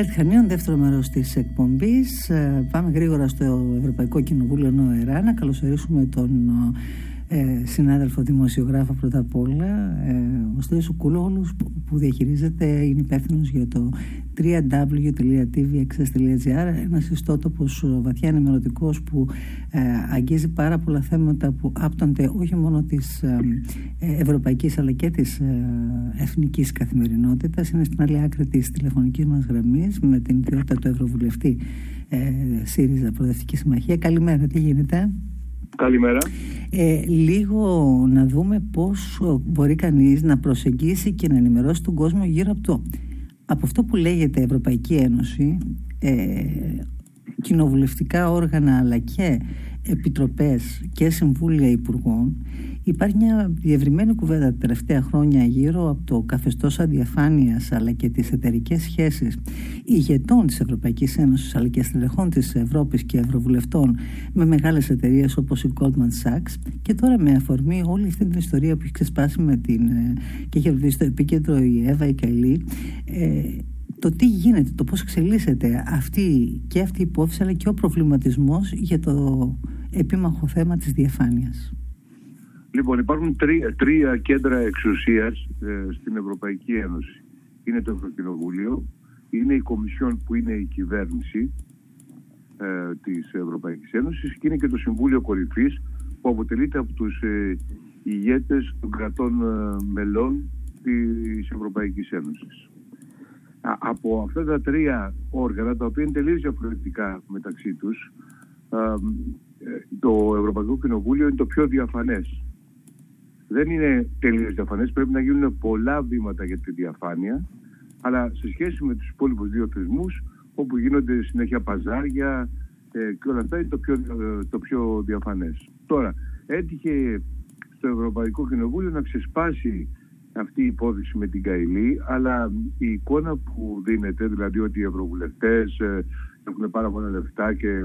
Χαρτιχανίων, δεύτερο μέρος της εκπομπής. Ε, πάμε γρήγορα στο Ευρωπαϊκό Κοινοβούλιο Νοερά να καλωσορίσουμε τον ε, συνάδελφο δημοσιογράφο πρώτα απ' όλα, ε, ο Στέλιος Κούλογλους που διαχειρίζεται, είναι υπεύθυνος για το www.tvxs.gr ένας ιστότοπος βαθιά ενημερωτικός που ε, αγγίζει πάρα πολλά θέματα που άπτονται όχι μόνο της ε, ευρωπαϊκής αλλά και της ε, εθνικής καθημερινότητας είναι στην άλλη άκρη της τηλεφωνικής μας γραμμής με την ιδιότητα του Ευρωβουλευτή ε, ΣΥΡΙΖΑ Προοδευτική Συμμαχία. Καλημέρα, τι γίνεται; Καλημέρα. Ε, λίγο να δούμε πώς μπορεί κανείς να προσεγγίσει και να ενημερώσει τον κόσμο γύρω από το από αυτό που λέγεται Ευρωπαϊκή Ένωση ε, κοινοβουλευτικά όργανα αλλά και επιτροπές και συμβούλια υπουργών υπάρχει μια διευρυμένη κουβέντα τα τελευταία χρόνια γύρω από το καθεστώς αδιαφάνειας αλλά και τις εταιρικές σχέσεις ηγετών της Ευρωπαϊκής Ένωσης αλλά και στελεχών της Ευρώπης και ευρωβουλευτών με μεγάλες εταιρείες όπως η Goldman Sachs και τώρα με αφορμή όλη αυτή την ιστορία που έχει ξεσπάσει με την, ε, και έχει ρωτήσει στο επίκεντρο η Εύα η Καηλή ε, το τι γίνεται, το πώς εξελίσσεται αυτή και αυτή η υπόθεση αλλά και ο προβληματισμός για το επίμαχο θέμα της διαφάνειας. Λοιπόν, υπάρχουν τρία, τρία κέντρα εξουσίας ε, στην Ευρωπαϊκή Ένωση. Είναι το Ευρωκοινοβούλιο, είναι η Κομισιόν που είναι η κυβέρνηση ε, της Ευρωπαϊκής Ένωσης και είναι και το Συμβούλιο Κορυφής που αποτελείται από τους ε, ηγέτες των κρατών ε, μελών της Ευρωπαϊκής Ένωσης από αυτά τα τρία όργανα, τα οποία είναι τελείως διαφορετικά μεταξύ τους, το Ευρωπαϊκό Κοινοβούλιο είναι το πιο διαφανές. Δεν είναι τελείως διαφανές, πρέπει να γίνουν πολλά βήματα για τη διαφάνεια, αλλά σε σχέση με τους υπόλοιπους δύο θεσμούς, όπου γίνονται συνέχεια παζάρια ε, και όλα αυτά είναι το πιο, το πιο διαφανές. Τώρα, έτυχε στο Ευρωπαϊκό Κοινοβούλιο να ξεσπάσει αυτή η υπόθεση με την Καηλή, αλλά η εικόνα που δίνεται, δηλαδή ότι οι ευρωβουλευτές ε, έχουν πάρα πολλά λεφτά και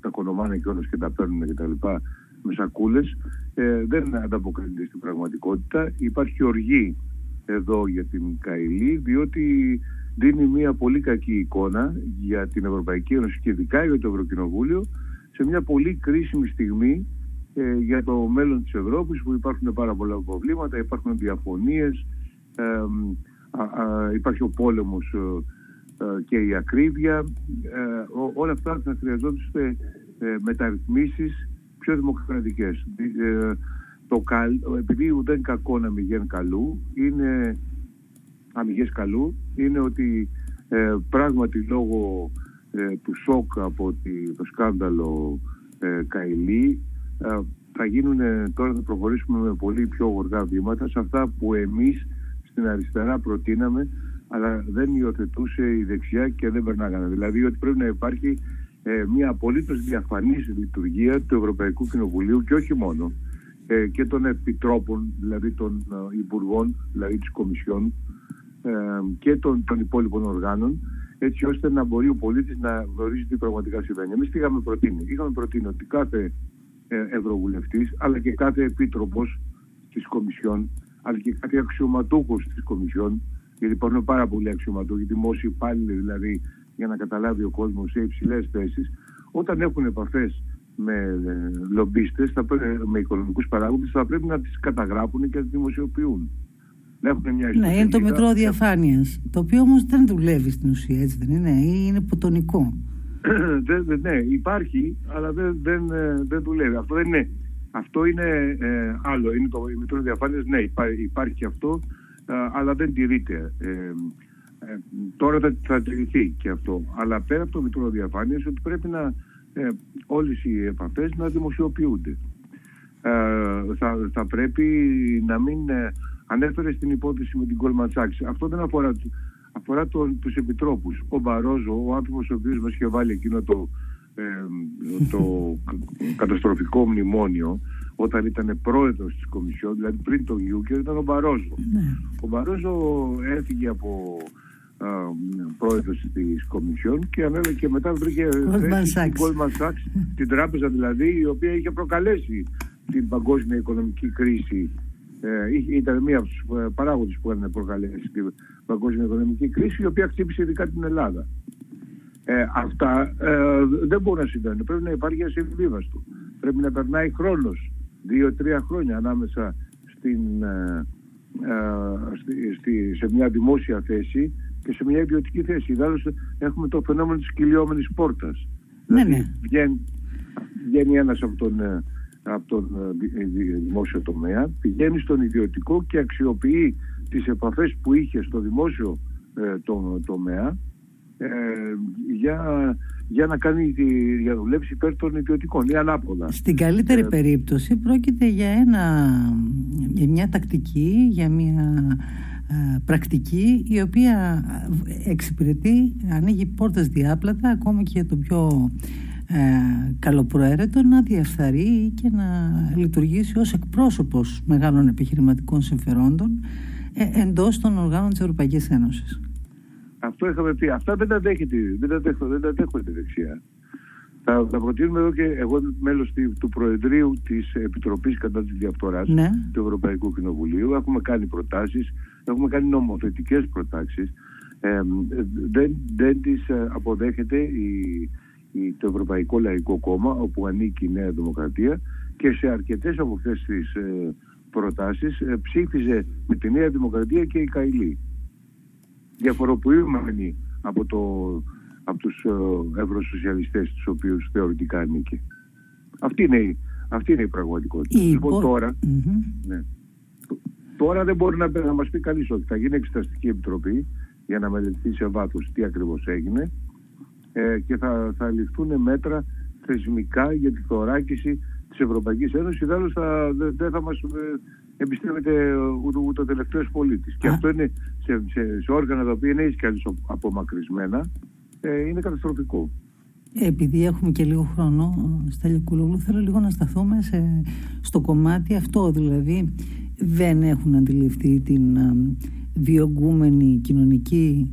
τα κονομάνε και όλες και τα παίρνουν και τα λοιπά με σακούλες, ε, δεν ανταποκρίνεται στην πραγματικότητα. Υπάρχει οργή εδώ για την Καηλή, διότι δίνει μια πολύ κακή εικόνα για την Ευρωπαϊκή Ένωση και ειδικά για το Ευρωκοινοβούλιο σε μια πολύ κρίσιμη στιγμή ε, για το μέλλον της Ευρώπης που υπάρχουν πάρα πολλά προβλήματα, υπάρχουν διαφωνίες, ε, υπάρχει ο πόλεμος ε, ε, και η ακρίβεια. όλα αυτά θα χρειαζόταν μεταρρυθμίσεις πιο δημοκρατικές. το καλ, επειδή ουδέν κακό να μηγαίνει καλού, είναι αμυγές καλού, είναι ότι πράγματι λόγω του σοκ από το σκάνδαλο Καηλή ε, θα γίνουν, τώρα θα προχωρήσουμε με πολύ πιο γοργά βήματα σε αυτά που εμείς στην αριστερά προτείναμε αλλά δεν υιοθετούσε η δεξιά και δεν περνάγανε. Δηλαδή ότι πρέπει να υπάρχει ε, μια απολύτως διαφανής λειτουργία του Ευρωπαϊκού Κοινοβουλίου και όχι μόνο ε, και των επιτρόπων, δηλαδή των ε, υπουργών, δηλαδή της Κομισιόν ε, και των, των υπόλοιπων οργάνων έτσι ώστε να μπορεί ο πολίτης να γνωρίζει τι πραγματικά συμβαίνει. Εμείς τι είχαμε προτείνει. Είχαμε προτείνει ότι κάθε ε, ευρωβουλευτής αλλά και κάθε επίτροπος της Κομισιόν αλλά και κάθε αξιωματούχος της Κομισιόν γιατί υπάρχουν πάρα πολλοί αξιωματούχοι, δημόσιοι υπάλληλοι δηλαδή για να καταλάβει ο κόσμος σε υψηλές θέσεις όταν έχουν επαφές με ε, λομπίστες, με οικονομικούς παράγοντες θα πρέπει να τις καταγράφουν και να τις δημοσιοποιούν. ναι, είναι το μετρό διαφάνειας. Το οποίο όμως δεν δουλεύει στην ουσία, έτσι δεν είναι, ή είναι ποτονικό. ναι, υπάρχει, αλλά δεν, δεν, ε, δεν δουλεύει. Αυτό δεν είναι. Αυτό είναι ε, άλλο. Είναι το Μητρό Διαφάνειας. Ναι, υπάρχει, υπάρχει αυτό, ε, αλλά δεν τηρείται. Ε, τώρα θα, θα τηρηθεί και αυτό. Αλλά πέρα από το Μητρό Διαφάνειας, ότι πρέπει να ε, όλες οι επαφές να δημοσιοποιούνται. θα, θα πρέπει να μην ανέφερες στην υπόθεση με την Goldman Sachs. Αυτό δεν αφορά αφορά τον, τους επιτρόπους. Ο Μπαρόζο, ο άνθρωπος ο οποίος μας είχε βάλει εκείνο το, ε, το καταστροφικό μνημόνιο όταν ήταν πρόεδρος της Κομισιόν, δηλαδή πριν τον Γιούκερ, ήταν ο Μπαρόζο. Ναι. Ο Μπαρόζο έφυγε από ε, πρόεδρος της Κομισιόν και ανέλαβε και μετά βρήκε την Goldman Sachs, την τράπεζα δηλαδή, η οποία είχε προκαλέσει την παγκόσμια οικονομική κρίση ε, ήταν μία από τους ε, παράγοντες που είχαν προκαλέσει την παγκόσμια οικονομική κρίση, η οποία χτύπησε ειδικά την Ελλάδα. Ε, αυτά ε, δεν μπορούν να συμβαίνουν. Πρέπει να υπάρχει ασυμβίβαστο. Πρέπει να περνάει χρόνος, δύο-τρία χρόνια ανάμεσα στην, ε, ε στη, σε μια δημόσια θέση και σε μια ιδιωτική θέση. Ιδάλλως έχουμε το φαινόμενο της κυλιόμενης πόρτας. Ναι, δηλαδή, ναι. Βγαίνει, βγαίνει ένας από τον, ε, από τον δημόσιο τομέα, πηγαίνει στον ιδιωτικό και αξιοποιεί τις επαφές που είχε στο δημόσιο το, τομέα ε, για, για να κάνει τη, για δουλέψει υπέρ των ιδιωτικών ή ανάποδα. Στην καλύτερη ε, περίπτωση πρόκειται για, ένα, για μια τακτική, για μια ε, πρακτική η οποία εξυπηρετεί, ανοίγει πόρτες διάπλατα ακόμα και για το πιο ε, καλοπροαίρετο να διαφθαρεί και να λειτουργήσει ως εκπρόσωπος μεγάλων επιχειρηματικών συμφερόντων ε, εντός των οργάνων της Ευρωπαϊκής Ένωσης. Αυτό είχαμε πει. Αυτά δεν τα δέχεται, δεν τα δέχω, δεν τα δέχω τη δεξιά. Θα, θα προτείνουμε εδώ και εγώ μέλος του Προεδρείου της Επιτροπής κατά της Διαφθοράς ναι. του Ευρωπαϊκού Κοινοβουλίου. Έχουμε κάνει προτάσεις, έχουμε κάνει νομοθετικές προτάξει. Ε, δεν δεν τις ε, αποδέχεται η, η, το Ευρωπαϊκό Λαϊκό Κόμμα, όπου ανήκει η Νέα Δημοκρατία και σε αρκετές από αυτές τις ε, προτάσεις ε, ψήφιζε με τη Νέα Δημοκρατία και η Καηλή διαφοροποιούμενοι από, το, από τους ε, ευρωσοσιαλιστές τους οποίους θεωρητικά ανήκει. Αυτή είναι, η, αυτή είναι η πραγματικότητα. Λοιπόν τώρα, ναι, τώρα δεν μπορεί να, να μας πει κανείς ότι θα γίνει εξεταστική επιτροπή για να μελετηθεί σε βάθος τι ακριβώς έγινε ε, και θα, θα ληφθούν μέτρα θεσμικά για τη θωράκιση της Ευρωπαϊκής Ένωσης. Ιδάλλως δεν θα μας ε, εμπιστεύεται ούτε ο τελευταίος πολίτης. Και αυτό είναι σε, σε, σε όργανα τα οποία είναι έτσι κι απομακρυσμένα, ε, είναι καταστροφικό. Επειδή έχουμε και λίγο χρόνο, Στέλιο Κουλόγλου, θέλω λίγο να σταθούμε σε, στο κομμάτι αυτό. Δηλαδή, δεν έχουν αντιληφθεί την διωγγούμενη κοινωνική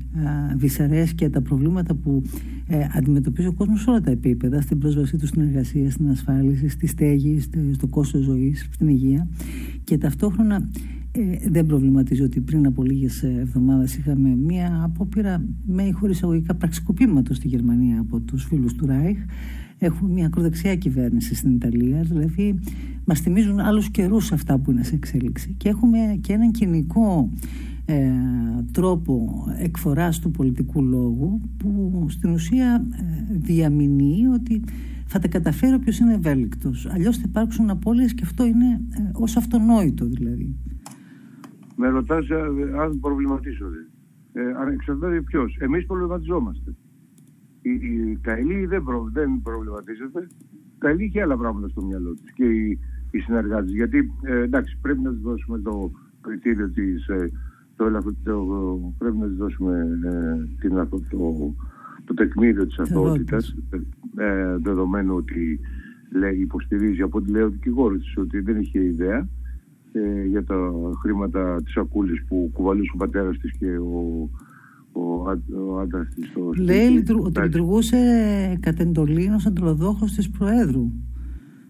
δυσαρέσκεια, τα προβλήματα που ε, αντιμετωπίζει ο κόσμος σε όλα τα επίπεδα, στην πρόσβασή του στην εργασία, στην ασφάλιση, στη στέγη, στο κόστος ζωής, στην υγεία και ταυτόχρονα ε, δεν προβληματίζω ότι πριν από λίγες εβδομάδες είχαμε μία απόπειρα με ή χωρί αγωγικά πραξικοπήματος στη Γερμανία από τους φίλους του Ράιχ. Έχουμε μια ακροδεξιά κυβέρνηση στην Ιταλία, δηλαδή μας θυμίζουν άλλους καιρούς αυτά που είναι σε εξέλιξη. Και έχουμε και έναν κοινικό ε, τρόπο εκφοράς του πολιτικού λόγου που στην ουσία ε, διαμηνεί ότι θα τα καταφέρει όποιος είναι ευέλικτος. Αλλιώς θα υπάρξουν απώλειες και αυτό είναι ε, ως αυτονόητο δηλαδή. Με ρωτάς ε, αν προβληματίζονται. Ε, ανεξαρτάται ποιος. Εμείς προβληματιζόμαστε. Η, η Καηλή δεν, προ, δεν προβληματίζεται. Η Καηλή είχε άλλα πράγματα στο μυαλό της και οι, οι συνεργάτες. Γιατί ε, εντάξει πρέπει να δώσουμε το κριτήριο της ε, το, το, πρέπει να της δώσουμε ε, την, το, το, το τεκμήριο της αθωότητας ε, δεδομένου ότι λέει, υποστηρίζει από ό,τι λέει ο δικηγόρος της ότι δεν είχε ιδέα ε, για τα χρήματα της Ακούλης που κουβαλούσε ο πατέρας της και ο, ο, ο άντρας της στο Λέει ότι λειτουργούσε κατ' εντολή ως αντροδόχος της Προέδρου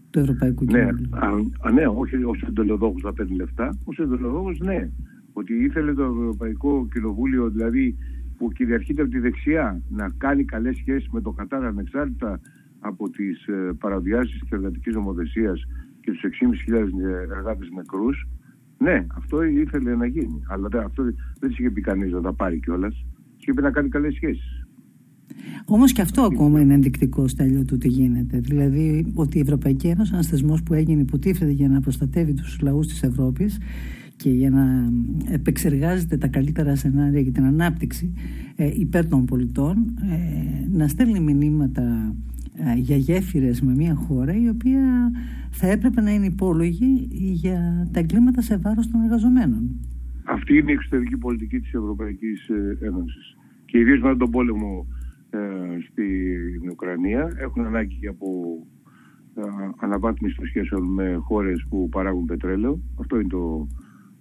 του Ευρωπαϊκού ναι, Κοινοβουλίου. Α, ναι, όχι ως εντολοδόχος να παίρνει λεφτά, ως εντολοδόχος ναι. Ότι ήθελε το Ευρωπαϊκό Κοινοβούλιο, δηλαδή που κυριαρχείται από τη δεξιά, να κάνει καλές σχέσεις με το Κατάρ ανεξάρτητα από τις ε, παραβιάσεις της εργατικής νομοθεσίας και τους 6.500 εργάτες νεκρούς, ναι, αυτό ήθελε να γίνει. Αλλά αυτό δεν είχε πει κανείς να τα πάρει κιόλας. Είχε πει να κάνει καλές σχέσεις. Όμως και αυτό ακόμα είναι ενδεικτικό στέλιο του τι γίνεται. Δηλαδή ότι η Ευρωπαϊκή Ένωση, ένας θεσμός που έγινε υποτίθεται για να προστατεύει τους λαούς της Ευρώπης, και για να επεξεργάζεται τα καλύτερα σενάρια για την ανάπτυξη ε, υπέρ των πολιτών ε, να στέλνει μηνύματα ε, για γέφυρες με μια χώρα η οποία θα έπρεπε να είναι υπόλογη για τα εγκλήματα σε βάρος των εργαζομένων. Αυτή είναι η εξωτερική πολιτική της Ευρωπαϊκής ε, Ένωσης. Και ιδίως με τον πόλεμο ε, στην Ουκρανία έχουν ανάγκη από ε, αναβάθμιση των σχέσεων με χώρες που παράγουν πετρέλαιο. Αυτό είναι το,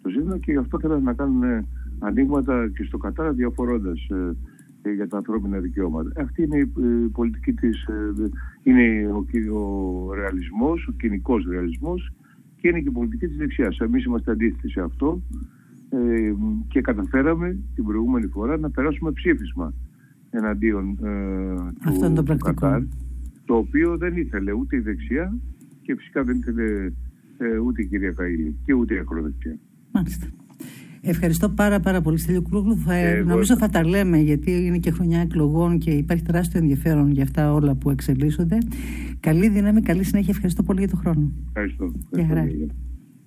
το ζήτημα και γι' αυτό θέλουν να κάνουν ε, ανοίγματα και στο Κατάρα διαφορώντας ε, για τα ανθρώπινα δικαιώματα. Αυτή είναι η πολιτική της, ε, είναι ο, ο ρεαλισμός, ο κοινικός ρεαλισμός και είναι και η πολιτική της δεξιάς. Εμείς είμαστε αντίθετοι σε αυτό ε, και καταφέραμε την προηγούμενη φορά να περάσουμε ψήφισμα εναντίον ε, του, το του Κατάρ, το οποίο δεν ήθελε ούτε η δεξιά και φυσικά δεν ήθελε ε, ούτε η κυρία Καΐλη και ούτε η ακροδεξιά. Μάλιστα. Ευχαριστώ πάρα πάρα πολύ Στέλιο Κρούγλου. Θα, νομίζω θα τα λέμε γιατί είναι και χρονιά εκλογών και υπάρχει τεράστιο ενδιαφέρον για αυτά όλα που εξελίσσονται. Καλή δύναμη, καλή συνέχεια. Ευχαριστώ πολύ για τον χρόνο. Ευχαριστώ. Ευχαριστώ.